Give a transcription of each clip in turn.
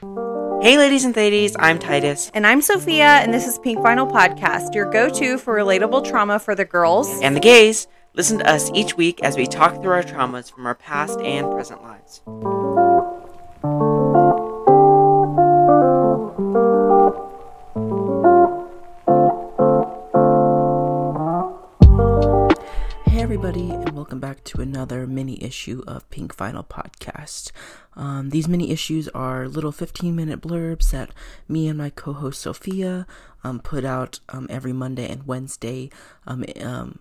Hey, ladies and ladies, I'm Titus. And I'm Sophia, and this is Pink Vinyl Podcast, your go to for relatable trauma for the girls and the gays. Listen to us each week as we talk through our traumas from our past and present lives. Welcome back to another mini issue of Pink Vinyl Podcast. Um, these mini issues are little 15 minute blurbs that me and my co host Sophia um, put out um, every Monday and Wednesday um, um,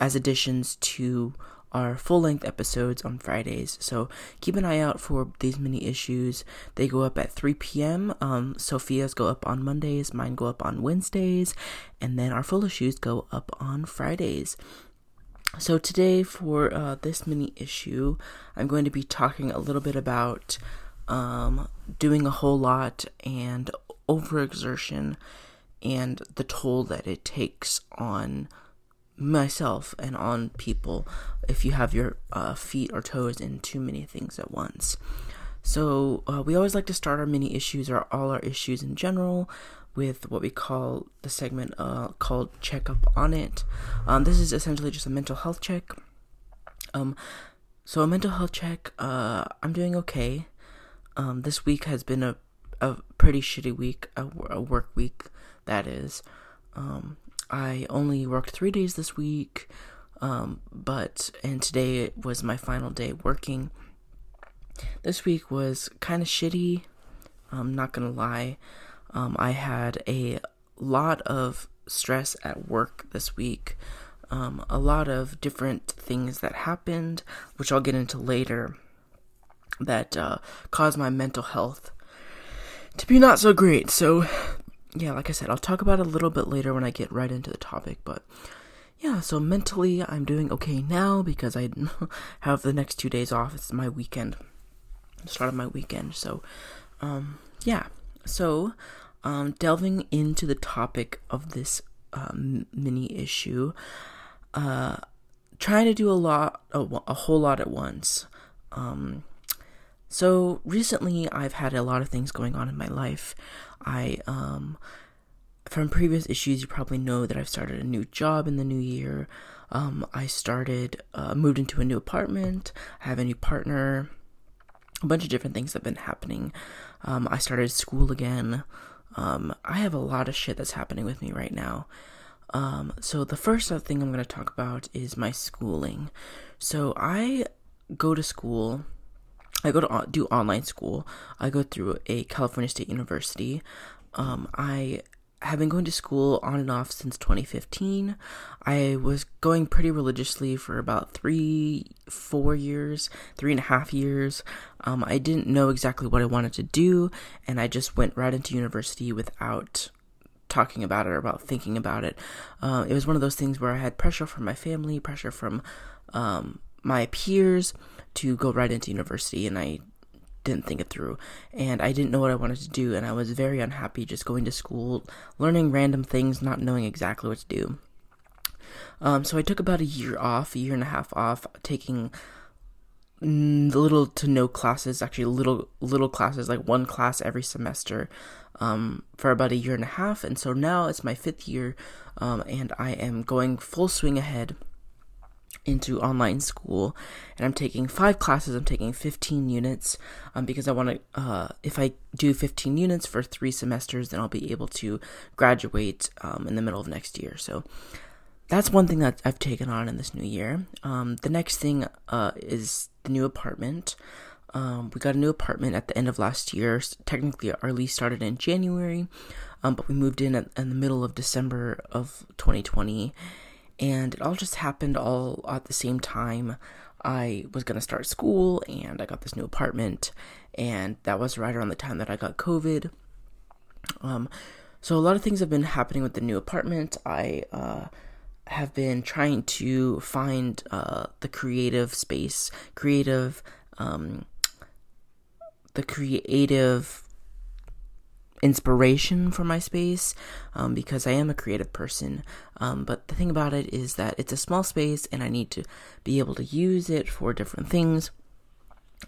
as additions to our full length episodes on Fridays. So keep an eye out for these mini issues. They go up at 3 p.m. Um, Sophia's go up on Mondays, mine go up on Wednesdays, and then our full issues go up on Fridays. So, today for uh, this mini issue, I'm going to be talking a little bit about um, doing a whole lot and overexertion and the toll that it takes on myself and on people if you have your uh, feet or toes in too many things at once. So, uh, we always like to start our mini issues or all our issues in general with what we call the segment uh, called Checkup on It. Um, this is essentially just a mental health check. Um, so, a mental health check, uh, I'm doing okay. Um, this week has been a, a pretty shitty week, a, a work week, that is. Um, I only worked three days this week, um, but, and today was my final day working. This week was kind of shitty, I'm not gonna lie. Um, I had a lot of stress at work this week. Um, a lot of different things that happened, which I'll get into later, that uh, caused my mental health to be not so great. So, yeah, like I said, I'll talk about it a little bit later when I get right into the topic. But yeah, so mentally, I'm doing okay now because I have the next two days off. It's my weekend, start of my weekend. So, um, yeah. So, um, delving into the topic of this um, mini issue, uh, trying to do a lot, a, a whole lot at once. Um, so recently, I've had a lot of things going on in my life. I, um, from previous issues, you probably know that I've started a new job in the new year. Um, I started, uh, moved into a new apartment. I have a new partner. A bunch of different things have been happening. Um, I started school again. Um, I have a lot of shit that's happening with me right now. Um, so the first thing I'm going to talk about is my schooling. So I go to school. I go to do online school. I go through a California State University. Um, I have been going to school on and off since 2015. I was going pretty religiously for about three, four years, three and a half years. Um, I didn't know exactly what I wanted to do, and I just went right into university without talking about it or about thinking about it. Uh, it was one of those things where I had pressure from my family, pressure from um, my peers to go right into university, and I didn't think it through and I didn't know what I wanted to do and I was very unhappy just going to school, learning random things, not knowing exactly what to do. Um, so I took about a year off, a year and a half off, taking little to no classes, actually little little classes, like one class every semester, um, for about a year and a half. And so now it's my fifth year, um, and I am going full swing ahead into online school and I'm taking five classes. I'm taking 15 units um, because I want to, uh, if I do 15 units for three semesters, then I'll be able to graduate um, in the middle of next year. So that's one thing that I've taken on in this new year. Um, the next thing uh, is the new apartment. Um, we got a new apartment at the end of last year. Technically, our lease started in January, um, but we moved in at, in the middle of December of 2020 and it all just happened all at the same time. I was going to start school and I got this new apartment, and that was right around the time that I got COVID. Um, so a lot of things have been happening with the new apartment. I uh, have been trying to find uh, the creative space, creative, um, the creative inspiration for my space um, because I am a creative person. Um, but the thing about it is that it's a small space and I need to be able to use it for different things.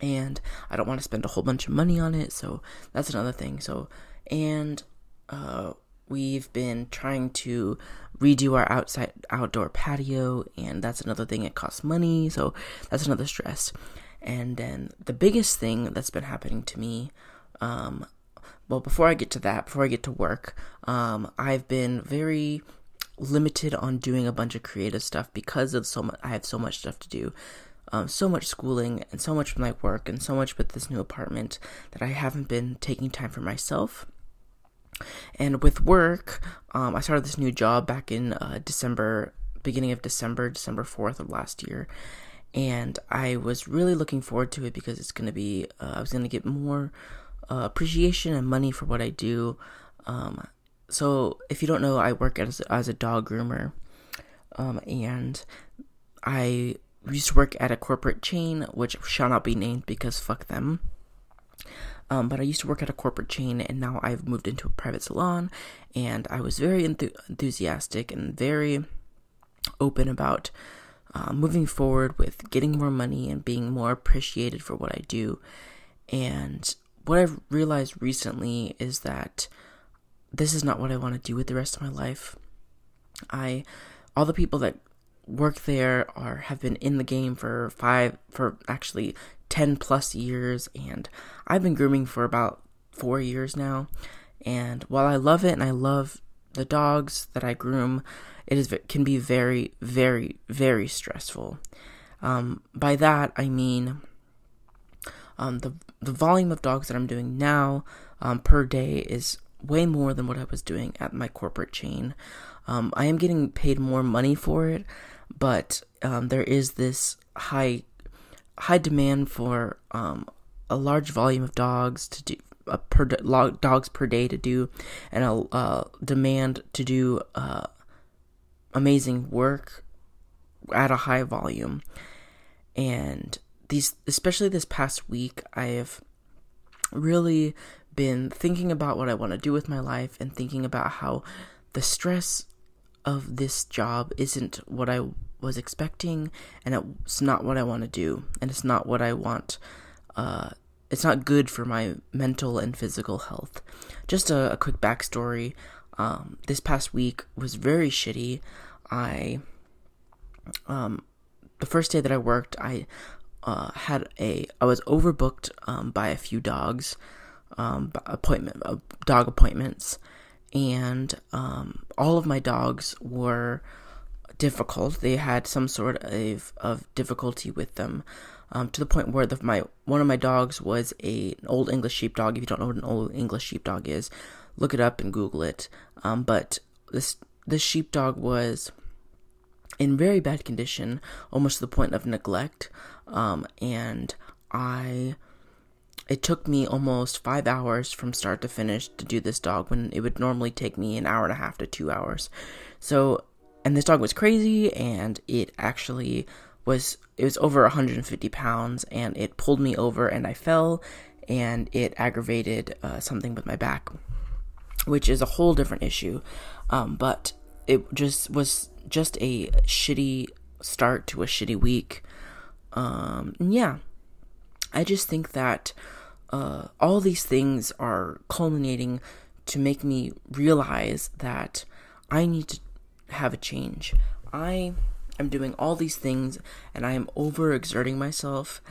and I don't want to spend a whole bunch of money on it. So that's another thing. So, and uh, we've been trying to redo our outside outdoor patio, and that's another thing. It costs money, so that's another stress. And then the biggest thing that's been happening to me, um, well, before I get to that, before I get to work, um, I've been very limited on doing a bunch of creative stuff because of so much. I have so much stuff to do um, so much schooling and so much my work and so much with this new apartment that I haven't been taking time for myself. And with work, um, I started this new job back in uh, December, beginning of December, December 4th of last year. And I was really looking forward to it because it's going to be, uh, I was going to get more uh, appreciation and money for what I do. Um, so, if you don't know, I work as, as a dog groomer. Um, and I used to work at a corporate chain, which shall not be named because fuck them. Um, but I used to work at a corporate chain, and now I've moved into a private salon, and I was very enth- enthusiastic and very open about uh, moving forward with getting more money and being more appreciated for what I do. And what I've realized recently is that this is not what I want to do with the rest of my life. I, all the people that work there or have been in the game for five, for actually 10 plus years. And I've been grooming for about four years now. And while I love it and I love the dogs that I groom, it is can be very, very, very stressful. Um, by that I mean um, the the volume of dogs that I'm doing now um, per day is way more than what I was doing at my corporate chain. Um, I am getting paid more money for it, but um, there is this high high demand for um, a large volume of dogs to do uh, per dogs per day to do, and a uh, demand to do uh, amazing work at a high volume. And these, especially this past week, I have really been thinking about what I want to do with my life and thinking about how the stress of this job isn't what I was expecting, and it's not what I want to do, and it's not what I want. Uh, it's not good for my mental and physical health. Just a, a quick backstory. Um, this past week was very shitty. I, um, the first day that I worked, I uh, had a I was overbooked um, by a few dogs, um, appointment uh, dog appointments, and um, all of my dogs were difficult. They had some sort of, of difficulty with them. Um, to the point where the, my one of my dogs was a, an old English sheepdog. If you don't know what an old English sheepdog is, look it up and Google it. Um, but this this sheepdog was in very bad condition, almost to the point of neglect. Um, and I it took me almost five hours from start to finish to do this dog when it would normally take me an hour and a half to two hours. So, and this dog was crazy and it actually was, it was over 150 pounds and it pulled me over and I fell and it aggravated uh, something with my back, which is a whole different issue. Um, but it just was just a shitty start to a shitty week. Um, yeah, I just think that uh, all these things are culminating to make me realize that I need to have a change. I am doing all these things and I am overexerting myself.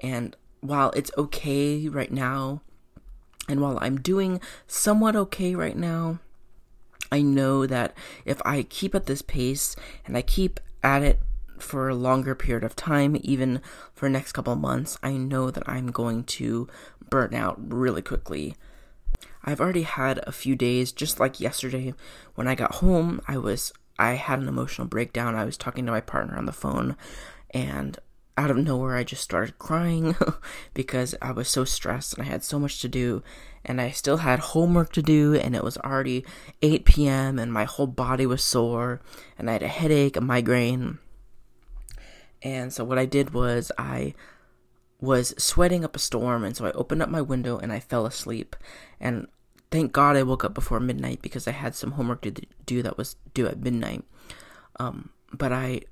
And while it's okay right now, and while I'm doing somewhat okay right now, I know that if I keep at this pace and I keep at it for a longer period of time, even for next couple months, I know that I'm going to burn out really quickly. I've already had a few days, just like yesterday, when I got home, I was I had an emotional breakdown. I was talking to my partner on the phone, and out of nowhere, I just started crying because I was so stressed and I had so much to do, and I still had homework to do, and it was already 8 p.m., and my whole body was sore, and I had a headache, a migraine. And so, what I did was, I was sweating up a storm, and so I opened up my window and I fell asleep. And thank God I woke up before midnight because I had some homework to do that was due at midnight. Um, but I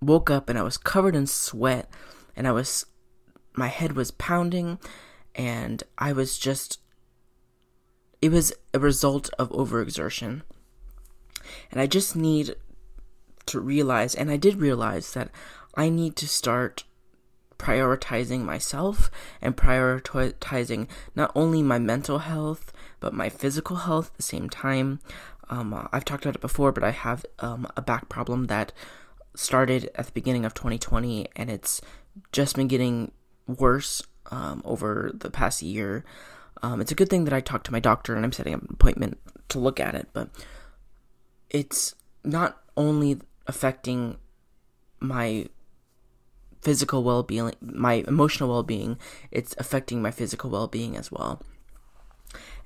woke up and I was covered in sweat, and I was my head was pounding and I was just it was a result of overexertion. And I just need to realize and I did realize that I need to start prioritizing myself and prioritizing not only my mental health but my physical health at the same time. Um, I've talked about it before, but I have um, a back problem that started at the beginning of 2020 and it's just been getting worse um, over the past year. Um, it's a good thing that I talked to my doctor and I'm setting up an appointment to look at it, but it's not only affecting my physical well-being, my emotional well-being, it's affecting my physical well-being as well.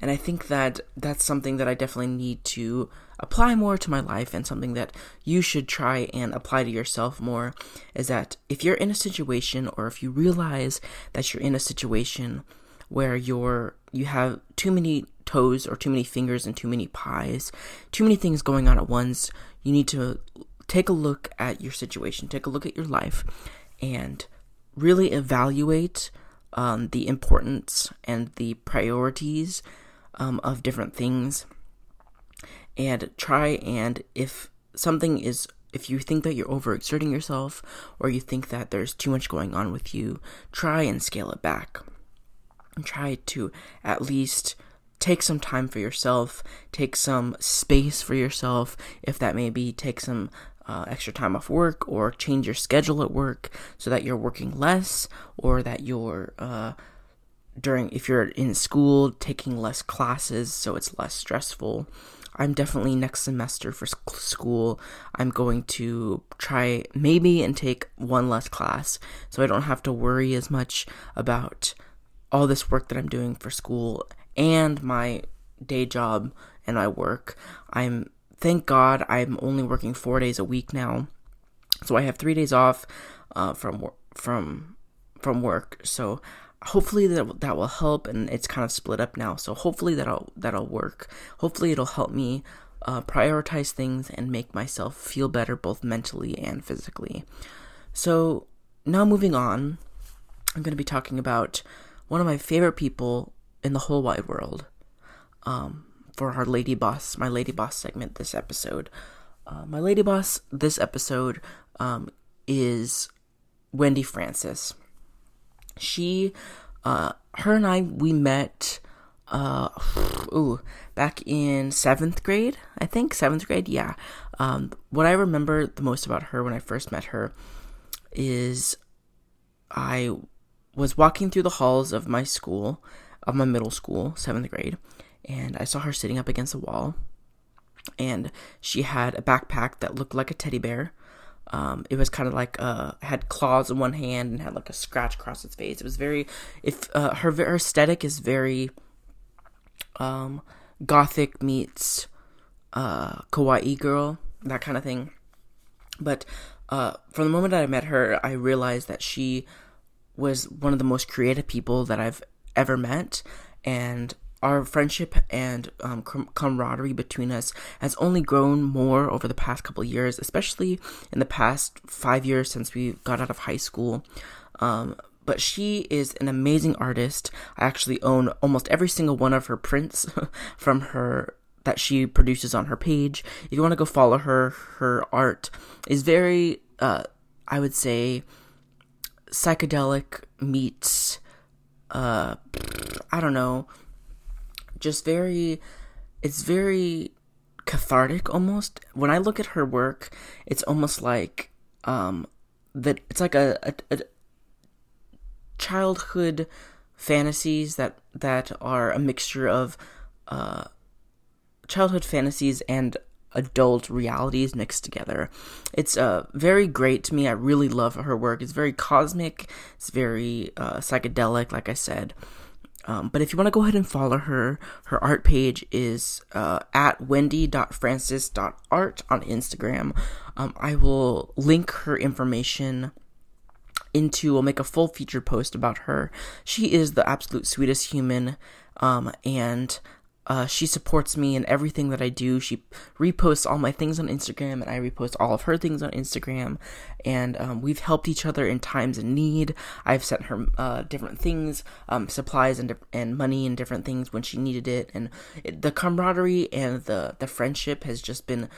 And I think that that's something that I definitely need to apply more to my life and something that you should try and apply to yourself more is that if you're in a situation or if you realize that you're in a situation where you're you have too many toes or too many fingers and too many pies, too many things going on at once, you need to take a look at your situation, take a look at your life and really evaluate um, the importance and the priorities um, of different things. And try and if something is if you think that you're overexerting yourself or you think that there's too much going on with you try and scale it back. And try to at least take some time for yourself take some space for yourself if that may be take some uh, extra time off work or change your schedule at work so that you're working less or that you're uh, during if you're in school taking less classes so it's less stressful. I'm definitely next semester for school. I'm going to try maybe and take one less class so i don't have to worry as much about all this work that i'm doing for school and my day job and my work. I'm thank god i'm only working four days a week now so i have three days off uh, from from from work. So hopefully that that will help and it's kind of split up now. So hopefully that'll that'll work. Hopefully it'll help me uh, prioritize things and make myself feel better both mentally and physically. So now moving on i'm going to be talking about one of my favorite people in the whole wide world um, for our lady boss my lady boss segment this episode. Uh, my lady boss this episode um, is wendy francis she uh her and I we met uh ooh back in seventh grade I think seventh grade yeah. Um what I remember the most about her when I first met her is I was walking through the halls of my school of my middle school seventh grade and I saw her sitting up against a wall and she had a backpack that looked like a teddy bear um, it was kind of like uh, had claws in one hand and had like a scratch across its face. It was very, if uh, her her aesthetic is very um, gothic meets uh, kawaii girl, that kind of thing. But uh, from the moment that I met her, I realized that she was one of the most creative people that I've ever met, and our friendship and um, camaraderie between us has only grown more over the past couple years, especially in the past five years since we got out of high school. Um, but she is an amazing artist. I actually own almost every single one of her prints from her that she produces on her page. If you want to go follow her, her art is very, uh, I would say, psychedelic meets, uh, I don't know, just very it's very cathartic almost when i look at her work it's almost like um that it's like a, a, a childhood fantasies that that are a mixture of uh childhood fantasies and adult realities mixed together. It's uh, very great to me. I really love her work. It's very cosmic. It's very uh, psychedelic, like I said. Um, but if you want to go ahead and follow her, her art page is uh, at wendy.francis.art on Instagram. Um, I will link her information into, we'll make a full feature post about her. She is the absolute sweetest human, um, and uh, she supports me in everything that I do. She reposts all my things on Instagram, and I repost all of her things on Instagram. And um, we've helped each other in times of need. I've sent her uh, different things, um, supplies and and money and different things when she needed it. And it, the camaraderie and the the friendship has just been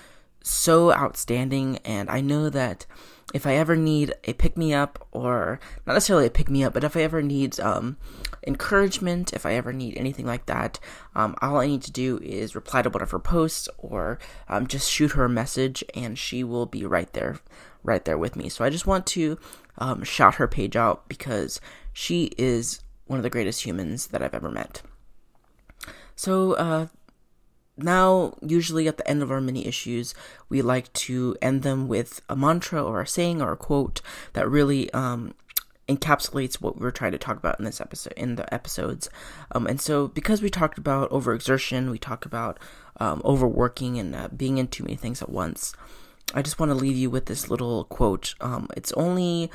so outstanding. And I know that if I ever need a pick me up, or not necessarily a pick me up, but if I ever need um, encouragement, if I ever need anything like that, um, all I need to do is reply to one of her posts or um, just shoot her a message, and she will be right there, right there with me. So I just want to um, shout her page out because she is one of the greatest humans that I've ever met. So, uh, now, usually at the end of our mini issues, we like to end them with a mantra or a saying or a quote that really um, encapsulates what we're trying to talk about in this episode in the episodes. Um, and so because we talked about overexertion we talk about um, overworking and uh, being in too many things at once i just want to leave you with this little quote. Um, it's only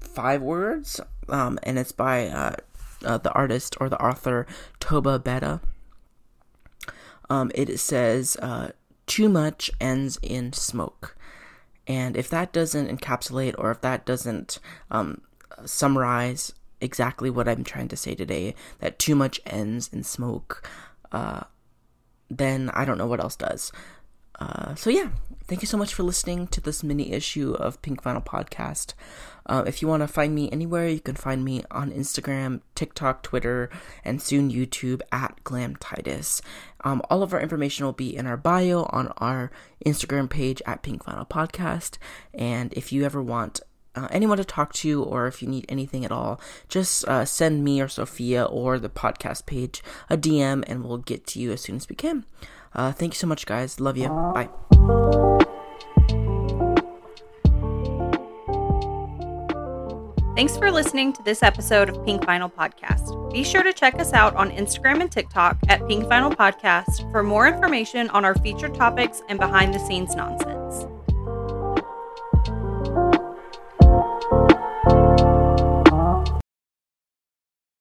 five words um, and it's by uh, uh, the artist or the author toba beta um, it says uh, too much ends in smoke and if that doesn't encapsulate or if that doesn't um, summarize exactly what I'm trying to say today that too much ends in smoke, uh, then I don't know what else does. Uh, so, yeah, thank you so much for listening to this mini issue of Pink Vinyl Podcast. Uh, if you want to find me anywhere, you can find me on Instagram, TikTok, Twitter, and soon YouTube at Glam Titus. Um, all of our information will be in our bio on our Instagram page at Pink Vinyl Podcast. And if you ever want uh, anyone to talk to, or if you need anything at all, just uh, send me or Sophia or the podcast page a DM and we'll get to you as soon as we can. Uh, thank you so much, guys. Love you. Bye. Thanks for listening to this episode of Pink Vinyl Podcast. Be sure to check us out on Instagram and TikTok at Pink Vinyl Podcast for more information on our featured topics and behind the scenes nonsense.